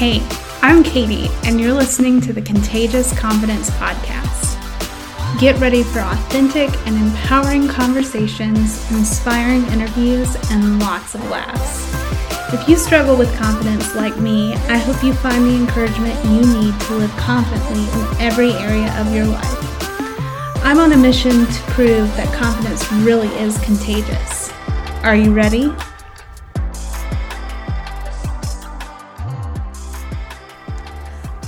Hey, I'm Katie, and you're listening to the Contagious Confidence Podcast. Get ready for authentic and empowering conversations, inspiring interviews, and lots of laughs. If you struggle with confidence like me, I hope you find the encouragement you need to live confidently in every area of your life. I'm on a mission to prove that confidence really is contagious. Are you ready?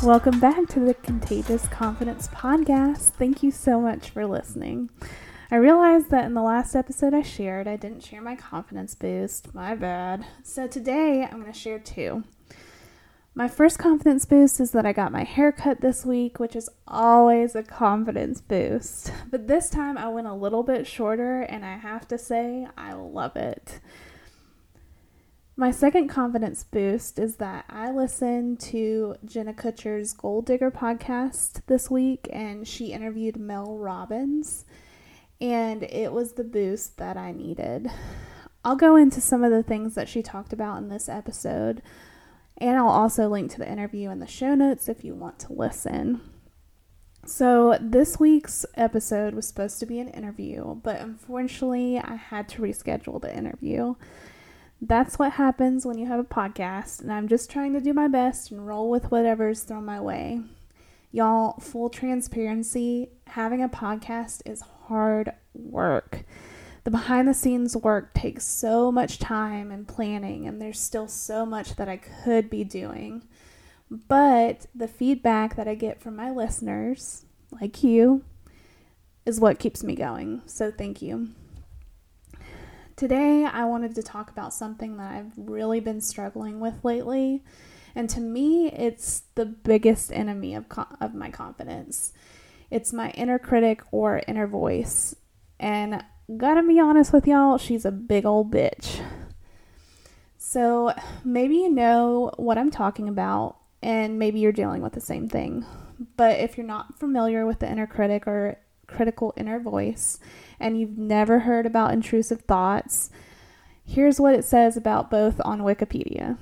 Welcome back to the Contagious Confidence Podcast. Thank you so much for listening. I realized that in the last episode I shared, I didn't share my confidence boost. My bad. So today I'm going to share two. My first confidence boost is that I got my hair cut this week, which is always a confidence boost. But this time I went a little bit shorter, and I have to say, I love it. My second confidence boost is that I listened to Jenna Kutcher's Goal Digger podcast this week and she interviewed Mel Robbins, and it was the boost that I needed. I'll go into some of the things that she talked about in this episode, and I'll also link to the interview in the show notes if you want to listen. So, this week's episode was supposed to be an interview, but unfortunately, I had to reschedule the interview that's what happens when you have a podcast, and I'm just trying to do my best and roll with whatever's thrown my way. Y'all, full transparency, having a podcast is hard work. The behind the scenes work takes so much time and planning, and there's still so much that I could be doing. But the feedback that I get from my listeners, like you, is what keeps me going. So thank you. Today, I wanted to talk about something that I've really been struggling with lately. And to me, it's the biggest enemy of, of my confidence. It's my inner critic or inner voice. And gotta be honest with y'all, she's a big old bitch. So maybe you know what I'm talking about, and maybe you're dealing with the same thing. But if you're not familiar with the inner critic or critical inner voice, and you've never heard about intrusive thoughts, here's what it says about both on Wikipedia.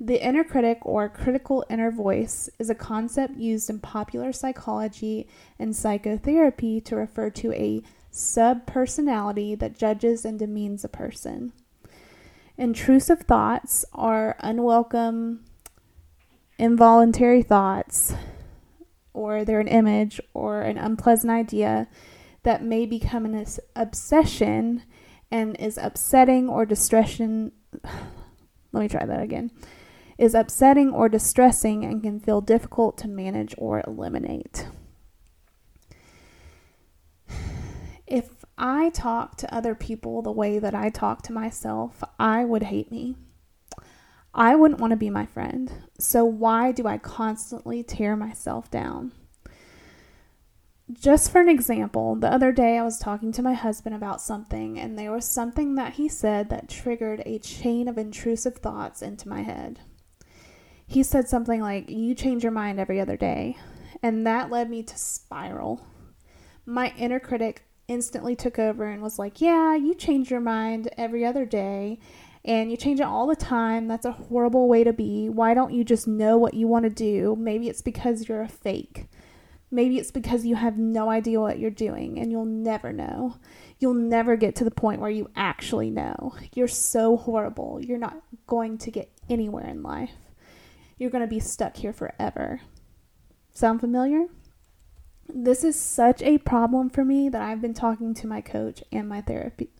The inner critic or critical inner voice is a concept used in popular psychology and psychotherapy to refer to a subpersonality that judges and demeans a person. Intrusive thoughts are unwelcome, involuntary thoughts, or they're an image or an unpleasant idea that may become an obsession and is upsetting or distressing. Let me try that again. Is upsetting or distressing and can feel difficult to manage or eliminate. If I talk to other people the way that I talk to myself, I would hate me. I wouldn't want to be my friend. So, why do I constantly tear myself down? just for an example, the other day I was talking to my husband about something, and there was something that he said that triggered a chain of intrusive thoughts into my head. He said something like, You change your mind every other day. And that led me to spiral. My inner critic instantly took over and was like, Yeah, you change your mind every other day and you change it all the time. That's a horrible way to be. Why don't you just know what you want to do? Maybe it's because you're a fake. Maybe it's because you have no idea what you're doing and you'll never know. You'll never get to the point where you actually know. You're so horrible. You're not going to get anywhere in life. You're going to be stuck here forever. Sound familiar? This is such a problem for me that I've been talking to my coach and my therapy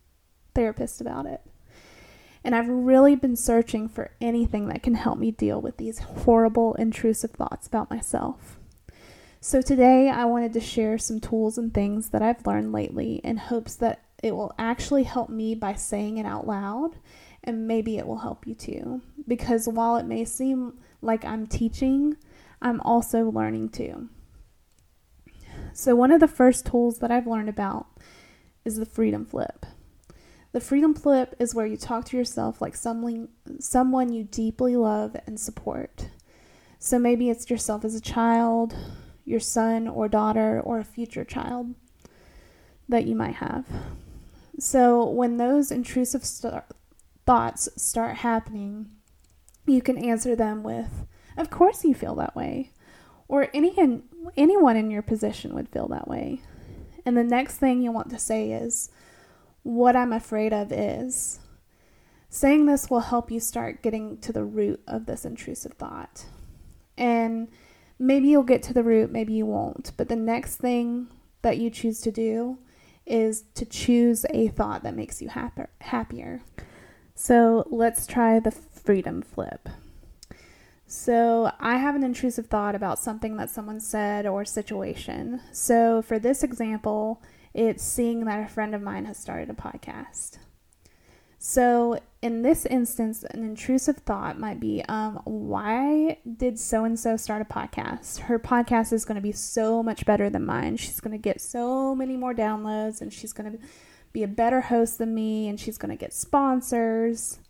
therapist about it. And I've really been searching for anything that can help me deal with these horrible intrusive thoughts about myself. So, today I wanted to share some tools and things that I've learned lately in hopes that it will actually help me by saying it out loud, and maybe it will help you too. Because while it may seem like I'm teaching, I'm also learning too. So, one of the first tools that I've learned about is the freedom flip. The freedom flip is where you talk to yourself like someone, someone you deeply love and support. So maybe it's yourself as a child, your son or daughter or a future child that you might have. So when those intrusive st- thoughts start happening, you can answer them with, Of course you feel that way. Or any anyone in your position would feel that way. And the next thing you want to say is, What I'm afraid of is. Saying this will help you start getting to the root of this intrusive thought. And maybe you'll get to the root, maybe you won't. But the next thing that you choose to do is to choose a thought that makes you happier. happier. So let's try the freedom flip. So, I have an intrusive thought about something that someone said or situation. So, for this example, it's seeing that a friend of mine has started a podcast. So, in this instance, an intrusive thought might be, um, why did so and so start a podcast? Her podcast is going to be so much better than mine. She's going to get so many more downloads and she's going to be a better host than me and she's going to get sponsors.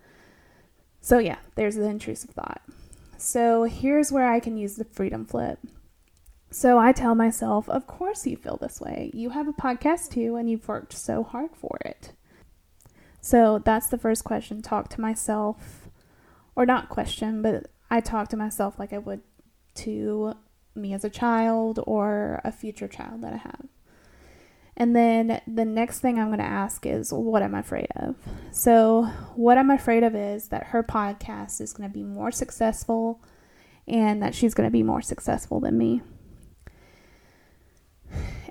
So, yeah, there's the intrusive thought. So here's where I can use the freedom flip. So I tell myself, of course you feel this way. You have a podcast too, and you've worked so hard for it. So that's the first question. Talk to myself, or not question, but I talk to myself like I would to me as a child or a future child that I have. And then the next thing I'm going to ask is, what am I afraid of? So, what I'm afraid of is that her podcast is going to be more successful and that she's going to be more successful than me.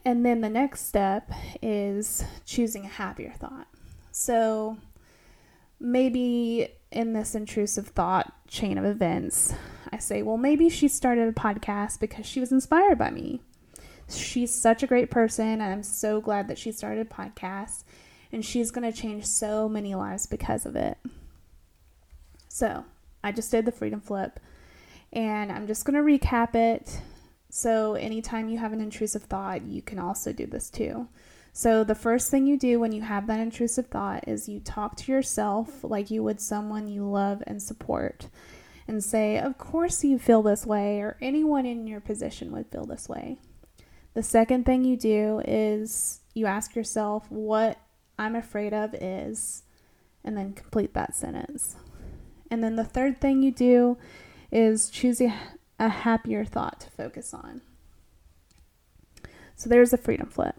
And then the next step is choosing a happier thought. So, maybe in this intrusive thought chain of events, I say, well, maybe she started a podcast because she was inspired by me she's such a great person. And I'm so glad that she started a podcast. And she's going to change so many lives because of it. So I just did the freedom flip. And I'm just going to recap it. So anytime you have an intrusive thought, you can also do this too. So, the first thing you do when you have that intrusive thought is you talk to yourself like you would someone you love and support and say, Of course you feel this way, or anyone in your position would feel this way. The second thing you do is you ask yourself what I'm afraid of is, and then complete that sentence. And then the third thing you do is choose a, a happier thought to focus on. So there's a freedom flip.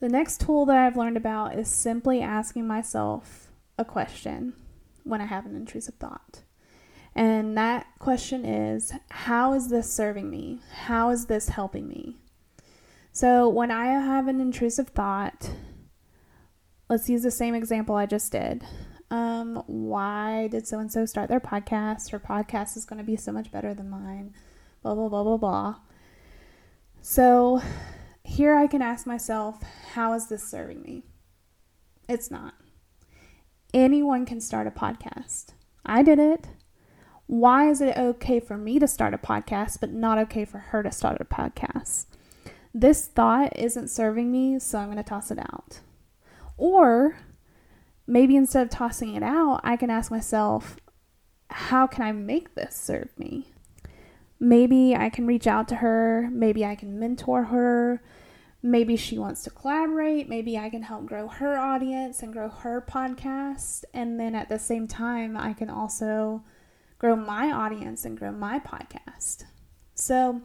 The next tool that I've learned about is simply asking myself a question when I have an intrusive thought. And that question is How is this serving me? How is this helping me? So when I have an intrusive thought, let's use the same example I just did. Um, why did so and so start their podcast? Her podcast is going to be so much better than mine. Blah, blah, blah, blah, blah. So here I can ask myself, how is this serving me? It's not. Anyone can start a podcast. I did it. Why is it okay for me to start a podcast, but not okay for her to start a podcast? this thought isn't serving me, so I'm going to toss it out. Or maybe instead of tossing it out, I can ask myself, how can I make this serve me? Maybe I can reach out to her. Maybe I can mentor her. Maybe she wants to collaborate. Maybe I can help grow her audience and grow her podcast. And then at the same time, I can also grow my audience and grow my podcast. So,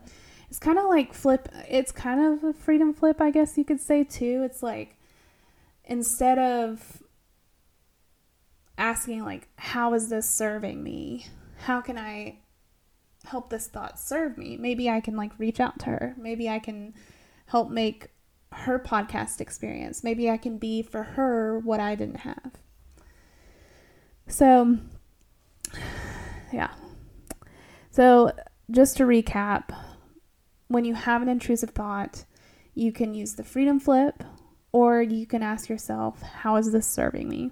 it's kind of like flip it's kind of a freedom flip i guess you could say too it's like instead of asking like how is this serving me? How can i help this thought serve me? Maybe i can like reach out to her. Maybe i can help make her podcast experience. Maybe i can be for her what i didn't have. So yeah. So just to recap when you have an intrusive thought, you can use the freedom flip or you can ask yourself, how is this serving me?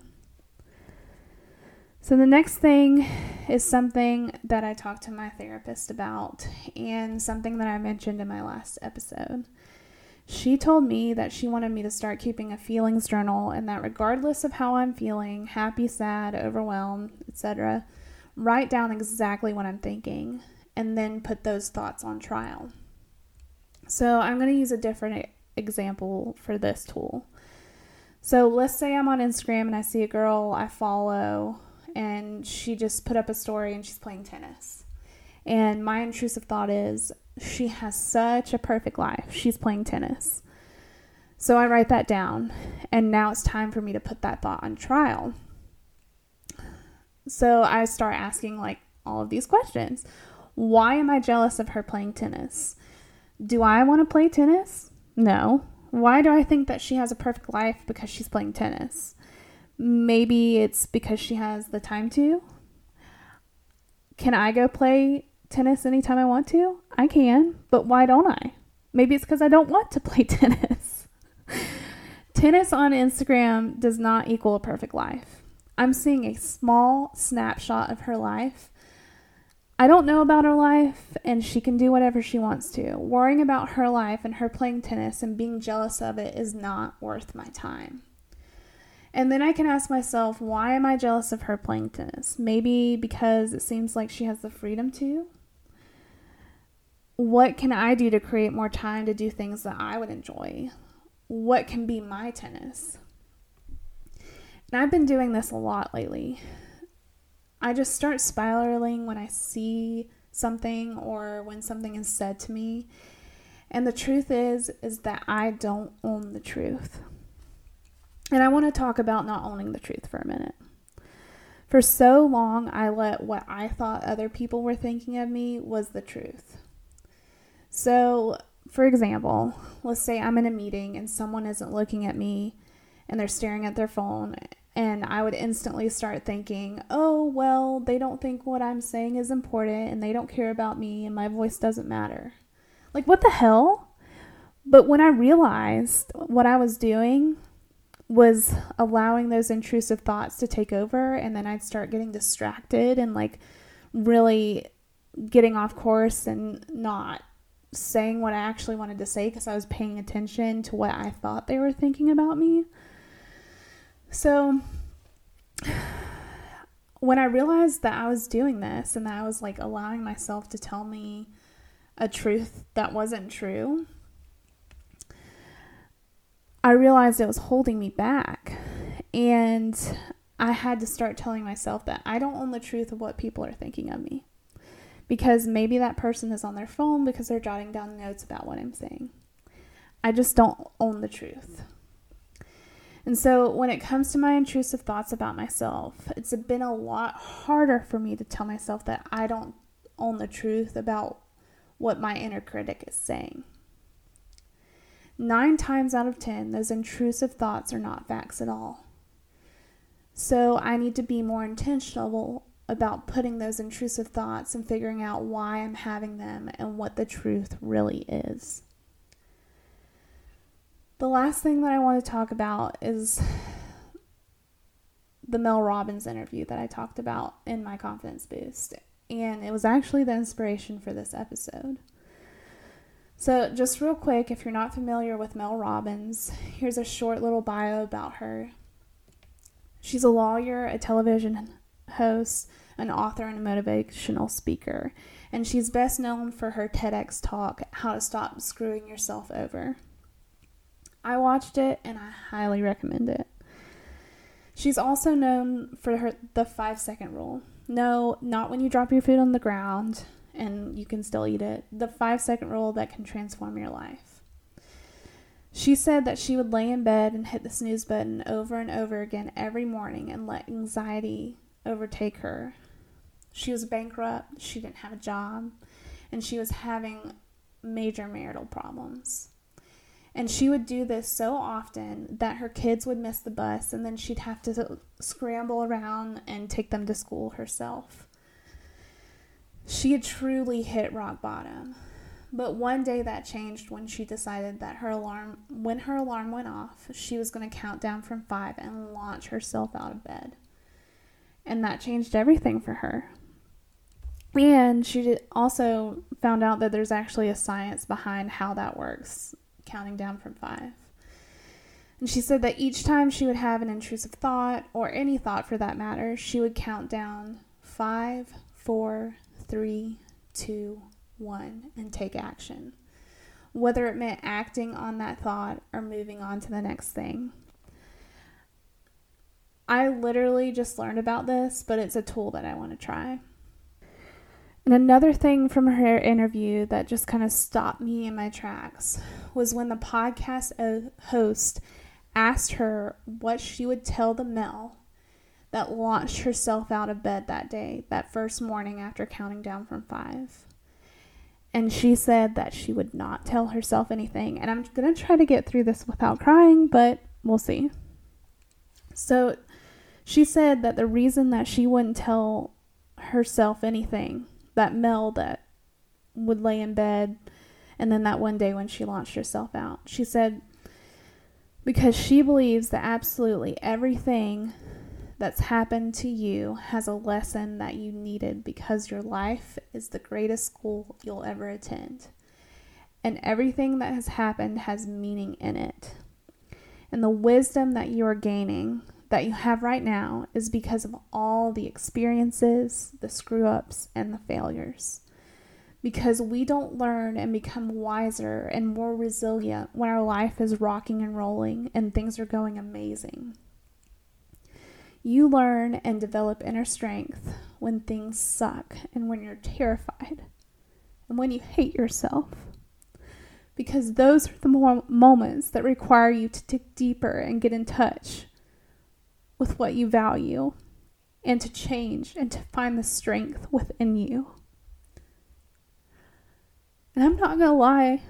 So, the next thing is something that I talked to my therapist about and something that I mentioned in my last episode. She told me that she wanted me to start keeping a feelings journal and that regardless of how I'm feeling happy, sad, overwhelmed, etc. write down exactly what I'm thinking and then put those thoughts on trial. So I'm going to use a different example for this tool. So let's say I'm on Instagram and I see a girl I follow and she just put up a story and she's playing tennis. And my intrusive thought is, she has such a perfect life. She's playing tennis. So I write that down, and now it's time for me to put that thought on trial. So I start asking like all of these questions. Why am I jealous of her playing tennis? Do I want to play tennis? No. Why do I think that she has a perfect life because she's playing tennis? Maybe it's because she has the time to. Can I go play tennis anytime I want to? I can, but why don't I? Maybe it's because I don't want to play tennis. tennis on Instagram does not equal a perfect life. I'm seeing a small snapshot of her life I don't know about her life, and she can do whatever she wants to. Worrying about her life and her playing tennis and being jealous of it is not worth my time. And then I can ask myself, why am I jealous of her playing tennis? Maybe because it seems like she has the freedom to. What can I do to create more time to do things that I would enjoy? What can be my tennis? And I've been doing this a lot lately. I just start spiraling when I see something or when something is said to me. And the truth is is that I don't own the truth. And I want to talk about not owning the truth for a minute. For so long, I let what I thought other people were thinking of me was the truth. So, for example, let's say I'm in a meeting and someone isn't looking at me and they're staring at their phone and I would instantly start thinking, oh, well, they don't think what I'm saying is important and they don't care about me and my voice doesn't matter. Like, what the hell? But when I realized what I was doing was allowing those intrusive thoughts to take over, and then I'd start getting distracted and like really getting off course and not saying what I actually wanted to say because I was paying attention to what I thought they were thinking about me. So when I realized that I was doing this and that I was like allowing myself to tell me a truth that wasn't true, I realized it was holding me back. And I had to start telling myself that I don't own the truth of what people are thinking of me. Because maybe that person is on their phone because they're jotting down notes about what I'm saying. I just don't own the truth. And so when it comes to my intrusive thoughts about myself, it's been a lot harder for me to tell myself that I don't own the truth about what my inner critic is saying. Nine times out of ten, those intrusive thoughts are not facts at all. So I need to be more intentional about putting those intrusive thoughts and figuring out why I'm having them and what the truth really is. The last thing that I want to talk about is the Mel Robbins interview that I talked about in my confidence boost. And it was actually the inspiration for this episode. So, just real quick, if you're not familiar with Mel Robbins, here's a short little bio about her. She's a lawyer, a television host, an author, and a motivational speaker. And she's best known for her TEDx talk, How to Stop Screwing Yourself Over. I watched it and I highly recommend it. She's also known for her the 5 second rule. No, not when you drop your food on the ground and you can still eat it. The 5 second rule that can transform your life. She said that she would lay in bed and hit the snooze button over and over again every morning and let anxiety overtake her. She was bankrupt, she didn't have a job, and she was having major marital problems. And she would do this so often that her kids would miss the bus and then she'd have to scramble around and take them to school herself. She had truly hit rock bottom. But one day that changed when she decided that her alarm, when her alarm went off, she was going to count down from five and launch herself out of bed. And that changed everything for her. And she also found out that there's actually a science behind how that works counting down from five. And she said that each time she would have an intrusive thought, or any thought for that matter, she would count down five, four, three, two, one, and take action. Whether it meant acting on that thought or moving on to the next thing. I literally just learned about this, but it's a tool that I want to try. And another thing from her interview that just kind of stopped me in my tracks was when the podcast host asked her what she would tell the Mel that launched herself out of bed that day, that first morning after counting down from five. And she said that she would not tell herself anything. And I'm going to try to get through this without crying, but we'll see. So she said that the reason that she wouldn't tell herself anything that Mel that would lay in bed and then that one day when she launched herself out. She said, because she believes that absolutely everything that's happened to you has a lesson that you needed because your life is the greatest school you'll ever attend. And everything that has happened has meaning in it. And the wisdom that you are gaining that you have right now is because of all the experiences, the screw ups, and the failures. Because we don't learn and become wiser and more resilient when our life is rocking and rolling and things are going amazing. You learn and develop inner strength when things suck and when you're terrified and when you hate yourself. Because those are the moments that require you to dig deeper and get in touch with what you value and to change and to find the strength within you. And I'm not going to lie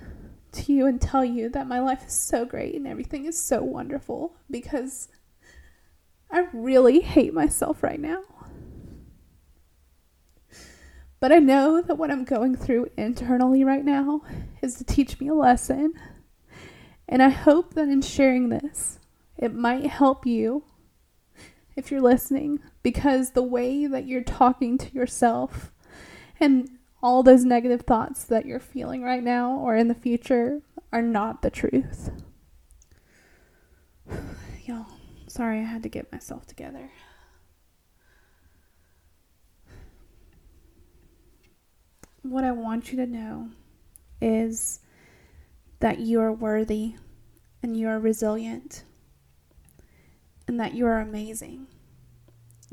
to you and tell you that my life is so great and everything is so wonderful because I really hate myself right now. But I know that what I'm going through internally right now is to teach me a lesson. And I hope that in sharing this, it might help you if you're listening, because the way that you're talking to yourself and all those negative thoughts that you're feeling right now or in the future are not the truth. Sorry I had to get myself together. What I want you to know is that you are worthy and you are resilient and that you are amazing.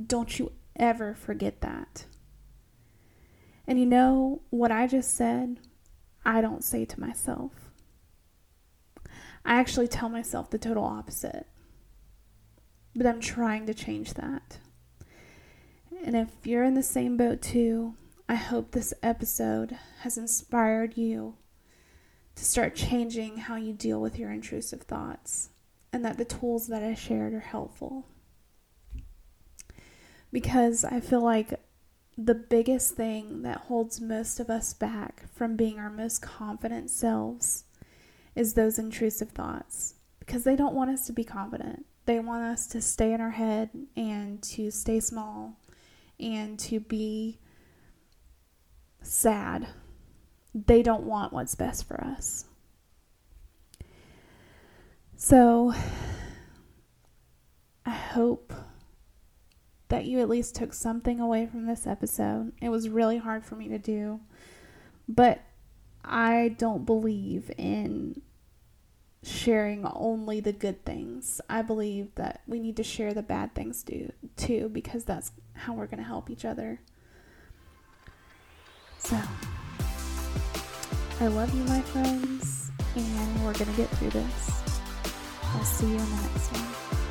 Don't you ever forget that. And you know what I just said? I don't say to myself. I actually tell myself the total opposite. But I'm trying to change that. And if you're in the same boat too, I hope this episode has inspired you to start changing how you deal with your intrusive thoughts and that the tools that I shared are helpful. Because I feel like the biggest thing that holds most of us back from being our most confident selves is those intrusive thoughts. Because they don't want us to be confident. They want us to stay in our head and to stay small and to be sad. They don't want what's best for us. So I hope that you at least took something away from this episode. It was really hard for me to do, but I don't believe in sharing only the good things. I believe that we need to share the bad things too, too because that's how we're going to help each other. So, I love you, my friends, and we're going to get through this. I'll see you in the next one.